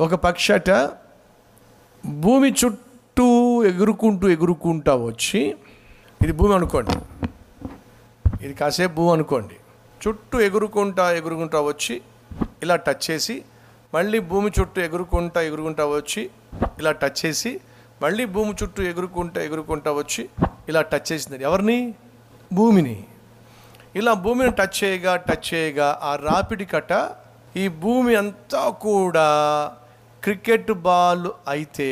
ఒక పక్షట భూమి చుట్టూ ఎగురుకుంటూ ఎగురుకుంటా వచ్చి ఇది భూమి అనుకోండి. ఇది కాసేపు భూమి అనుకోండి. చుట్టూ ఎగురుకుంటా ఎగురుకుంటా వచ్చి ఇలా టచ్ చేసి మళ్ళీ భూమి చుట్టూ ఎగురుకుంటా ఎగురుకుంటా వచ్చి ఇలా టచ్ చేసి మళ్ళీ భూమి చుట్టూ ఎగురుకుంటా ఎగురుకుంటా వచ్చి ఇలా టచ్ చేసింది. ఎవరిని? భూమిని. ఇలా భూమిని టచ్ చేయగా టచ్ చేయగా ఆ రాపిడి కట్ట ఈ భూమి అంతా కూడా క్రికెట్ బాల్ అయితే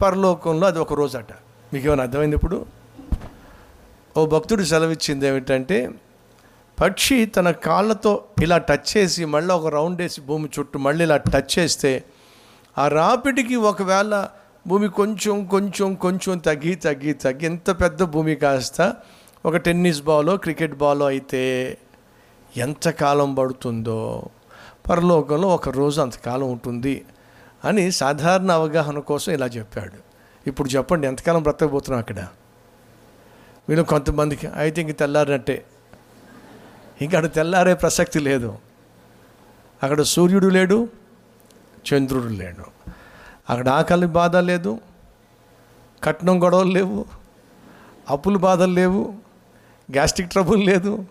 పరలోకంలో అది ఒక రోజు అట మీకు ఏమైనా అర్థమైంది ఇప్పుడు? ఓ భక్తుడు సెలవిచ్చింది ఏమిటంటే పక్షి తన కాళ్ళతో ఇలా టచ్ చేసి మళ్ళీ ఒక రౌండ్ వేసి భూమి చుట్టూ మళ్ళీ ఇలా టచ్ చేస్తే ఆ రాపిడికి ఒకవేళ భూమి కొంచెం కొంచెం కొంచెం తగ్గి తగ్గి తగ్గి ఎంత పెద్ద భూమి కాస్త ఒక టెన్నిస్ బాలో క్రికెట్ బాలో అయితే ఎంత కాలం పడుతుందో? పరలోకంలో ఒక రోజు అంతకాలం ఉంటుంది అని సాధారణ అవగాహన కోసం ఇలా చెప్పాడు. ఇప్పుడు చెప్పండి ఎంతకాలం బ్రతకబోతున్నాం అక్కడ? వీళ్ళు కొంతమందికి అయితే ఇంక తెల్లారినట్టే. ఇంకా అక్కడ తెల్లారే ప్రసక్తి లేదు. అక్కడ సూర్యుడు లేడు చంద్రుడు లేడు. అక్కడ ఆకలి బాధ లేదు కట్నం గొడవలు లేవు అప్పులు బాధలు లేవు గ్యాస్ట్రిక్ ట్రబుల్ లేదు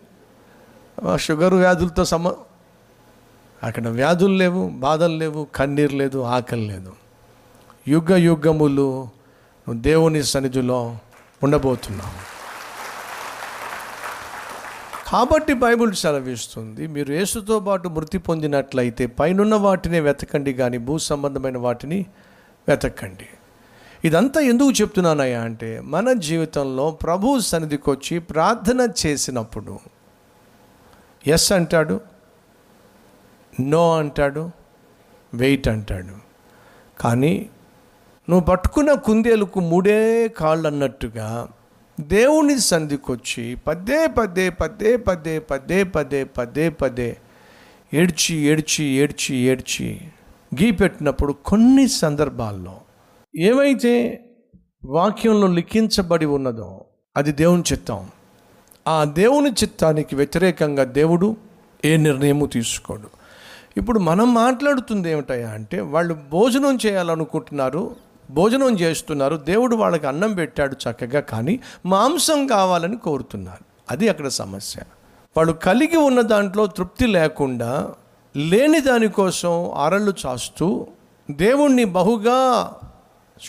షుగర్ వ్యాధులతో సమ అక్కడ వ్యాధులు లేవు బాధలు లేవు కన్నీరు లేదు ఆకలి లేదు. యుగ యుగములు నువ్వు దేవుని సన్నిధిలో ఉండబోతున్నావు. కాబట్టి బైబిల్ సెలవిస్తుంది మీరు యేసుతో పాటు మృతి పొందినట్లయితే పైనున్న వాటినే వెతకండి కానీ భూ సంబంధమైన వాటిని వెతకండి. ఇదంతా ఎందుకు చెప్తున్నానయ్యా అంటే మన జీవితంలో ప్రభు సన్నిధికి వచ్చి ప్రార్థన చేసినప్పుడు ఎస్ అంటాడు నో అంటాడు వెయిట్ అంటాడు. కానీ నువ్వు పట్టుకున్న కుందేలుకు మూడే కాళ్ళు అన్నట్టుగా దేవుని సంధికొచ్చి పదే పదే పదే పదే పదే పదే పదే పదే ఏడ్చి ఏడ్చి ఏడ్చి ఏడ్చి గీ పెట్టినప్పుడు కొన్ని సందర్భాల్లో ఏమైతే వాక్యంలో లిఖించబడి ఉన్నదో అది దేవుని చిత్తం. ఆ దేవుని చిత్తానికి వ్యతిరేకంగా దేవుడు ఏ నిర్ణయము తీసుకోడు. ఇప్పుడు మనం మాట్లాడుతుంది ఏమిటయ్యా అంటే వాళ్ళు భోజనం చేయాలనుకుంటున్నారు భోజనం చేస్తున్నారు దేవుడు వాళ్ళకి అన్నం పెట్టాడు చక్కగా కానీ మాంసం కావాలని కోరుతున్నారు. అది అక్కడ సమస్య. వాళ్ళు కలిగి ఉన్న దాంట్లో తృప్తి లేకుండా లేని దానికోసం అరళ్ళు చాస్తూ దేవుణ్ణి బహుగా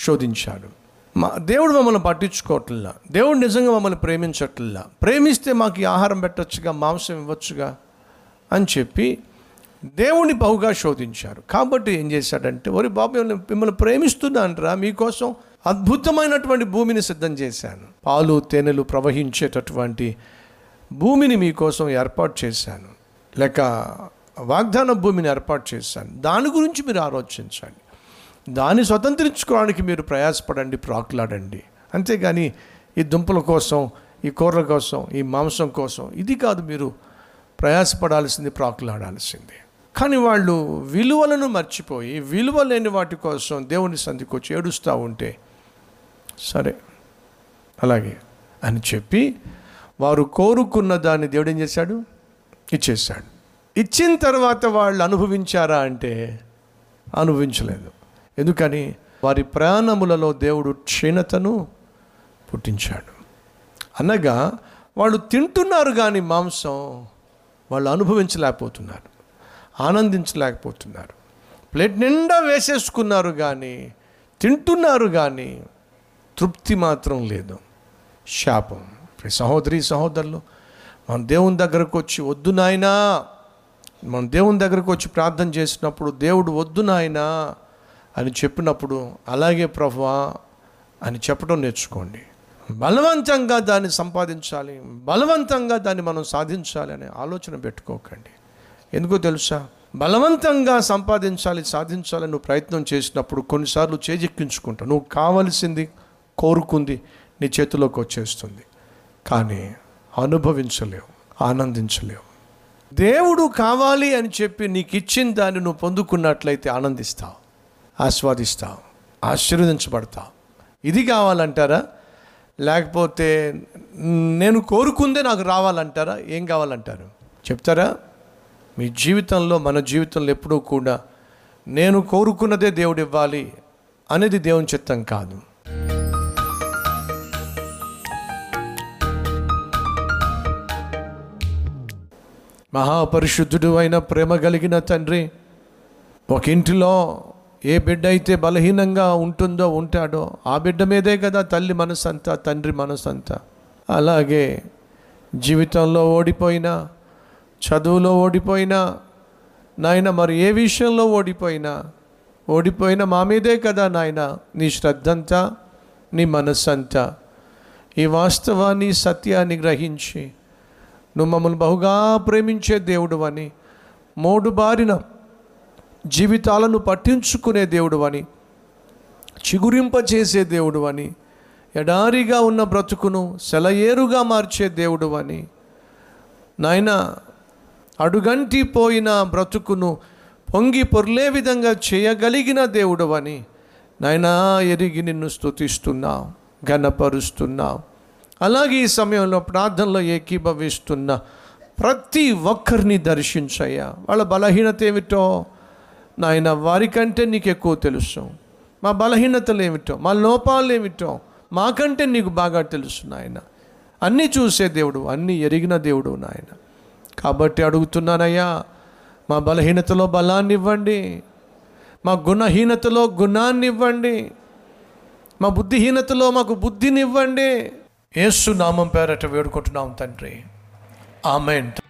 శోధించాడు. మా దేవుడు మమ్మల్ని పట్టించుకోవట్లా. దేవుడు నిజంగా మమ్మల్ని ప్రేమించట్లా. ప్రేమిస్తే మాకు ఆహారం పెట్టొచ్చుగా మాంసం ఇవ్వచ్చుగా అని చెప్పి దేవుణ్ణి బహుగా శోధించారు. కాబట్టి ఏం చేశాడంటే ఒరి బాబు మిమ్మల్ని ప్రేమిస్తున్నానరా మీకోసం అద్భుతమైనటువంటి భూమిని సిద్ధం చేశాను. పాలు తేనెలు ప్రవహించేటటువంటి భూమిని మీకోసం ఏర్పాటు చేశాను. లేక వాగ్దాన భూమిని ఏర్పాటు చేశాను. దాని గురించి మీరు ఆలోచించండి. దాన్ని స్వతంత్రించుకోవడానికి మీరు ప్రయాసపడండి ప్రాకులాడండి. అంతేగాని ఈ దుంపల కోసం ఈ కూరల కోసం ఈ మాంసం కోసం ఇది కాదు మీరు ప్రయాసపడాల్సింది ప్రాకులాడాల్సిందే. కానీ వాళ్ళు విలువలను మర్చిపోయి విలువ లేని వాటి కోసం దేవుని సంధికి వచ్చి ఏడుస్తూ ఉంటే సరే అలాగే అని చెప్పి వారు కోరుకున్న దాన్ని దేవుడు ఏం చేశాడు? ఇచ్చేశాడు. ఇచ్చిన తర్వాత వాళ్ళు అనుభవించారా అంటే అనుభవించలేదు. ఎందుకని? వారి ప్రాణములలో దేవుడు క్షీణతను పుట్టించాడు. అనగా వాళ్ళు తింటున్నారు కానీ మాంసం వాళ్ళు అనుభవించలేకపోతున్నారు. ఆనందించలేకపోతున్నారు. ప్లేట్ నిండా వేసేసుకున్నారు కానీ తింటున్నారు కానీ తృప్తి మాత్రం లేదు. శాపం. సహోదరి సహోదరులు మన దేవుని దగ్గరకు వచ్చి వద్దు నాయనా. మనం దేవుని దగ్గరకు వచ్చి ప్రార్థన చేసినప్పుడు దేవుడు వద్దు నాయనా అని చెప్పినప్పుడు అలాగే ప్రభువా అని చెప్పడం నేర్చుకోండి. బలవంతంగా దాన్ని సంపాదించాలి బలవంతంగా దాన్ని మనం సాధించాలి అనే ఆలోచన పెట్టుకోకండి. ఎందుకో తెలుసా? బలవంతంగా సంపాదించాలి సాధించాలని నువ్వు ప్రయత్నం చేసినప్పుడు కొన్నిసార్లు చేజెక్కించుకుంటావు. నువ్వు కావలసింది కోరుకుంది నీ చేతిలోకి వచ్చేస్తుంది. కానీ అనుభవించలేవు ఆనందించలేవు. దేవుడు కావాలి అని చెప్పి నీకు ఇచ్చిన దాన్ని నువ్వు పొందుకున్నట్లయితే ఆనందిస్తావు ఆస్వాదిస్తావు ఆశీర్వదించబడతావు. ఇది కావాలంటారా? లేకపోతే నేను కోరుకుందే నాకు రావాలంటారా? ఏం కావాలంటారు? చెప్తారా? మీ జీవితంలో మన జీవితంలో ఎప్పుడూ కూడా నేను కోరుకున్నదే దేవుడు ఇవ్వాలి అనేది దేవుని చిత్తం కాదు. మహాపరిశుద్ధుడు అయిన ప్రేమ కలిగిన తండ్రి ఒక ఇంటిలో ఏ బిడ్డ అయితే బలహీనంగా ఉంటుందో ఉంటాడో ఆ బిడ్డ మీదే కదా తల్లి మనసంతా తండ్రి మనసంతా. అలాగే జీవితంలో ఓడిపోయినా చదువులో ఓడిపోయినా నాయన మరి ఏ విషయంలో ఓడిపోయినా ఓడిపోయిన మా మీదే కదా నాయన నీ శ్రద్ధంతా నీ మనస్సంతా. ఈ వాస్తవాన్ని సత్యాన్ని గ్రహించి నువ్వు మమ్మల్ని బహుగా ప్రేమించే దేవుడు అని మూడు బారిన జీవితాలను పట్టించుకునే దేవుడు అని చిగురింపచేసే దేవుడు అని ఎడారిగా ఉన్న బ్రతుకును సెలయేరుగా మార్చే దేవుడు అని నాయనా అడుగంటి పోయిన బ్రతుకును పొంగి పొర్లే విధంగా చేయగలిగిన దేవుడు అని నాయనా ఎరిగి నిన్ను స్తుతిస్తున్నావు ఘనపరుస్తున్నావు అలాగే ఈ సమయంలో ప్రార్థనలో ఏకీభవిస్తున్న ప్రతి ఒక్కరిని దర్శించయ్యా. వాళ్ళ బలహీనత ఏమిటో నాయన వారికంటే నీకు ఎక్కువ తెలుసు. మా బలహీనతలు ఏమిటో మా లోపాలు ఏమిటో మాకంటే నీకు బాగా తెలుసు నాయన అన్నీ చూసే దేవుడు అన్నీ ఎరిగిన దేవుడు నాయన కాబట్టి అడుగుతున్నానయ్యా మా బలహీనతలో బలాన్ని ఇవ్వండి మా గుణహీనతలో గుణాన్ని ఇవ్వండి మా బుద్ధిహీనతలో మాకు బుద్ధిని ఇవ్వండి యేసు నామం పేరట వేడుకుంటున్నాం తండ్రి. ఆమెన్.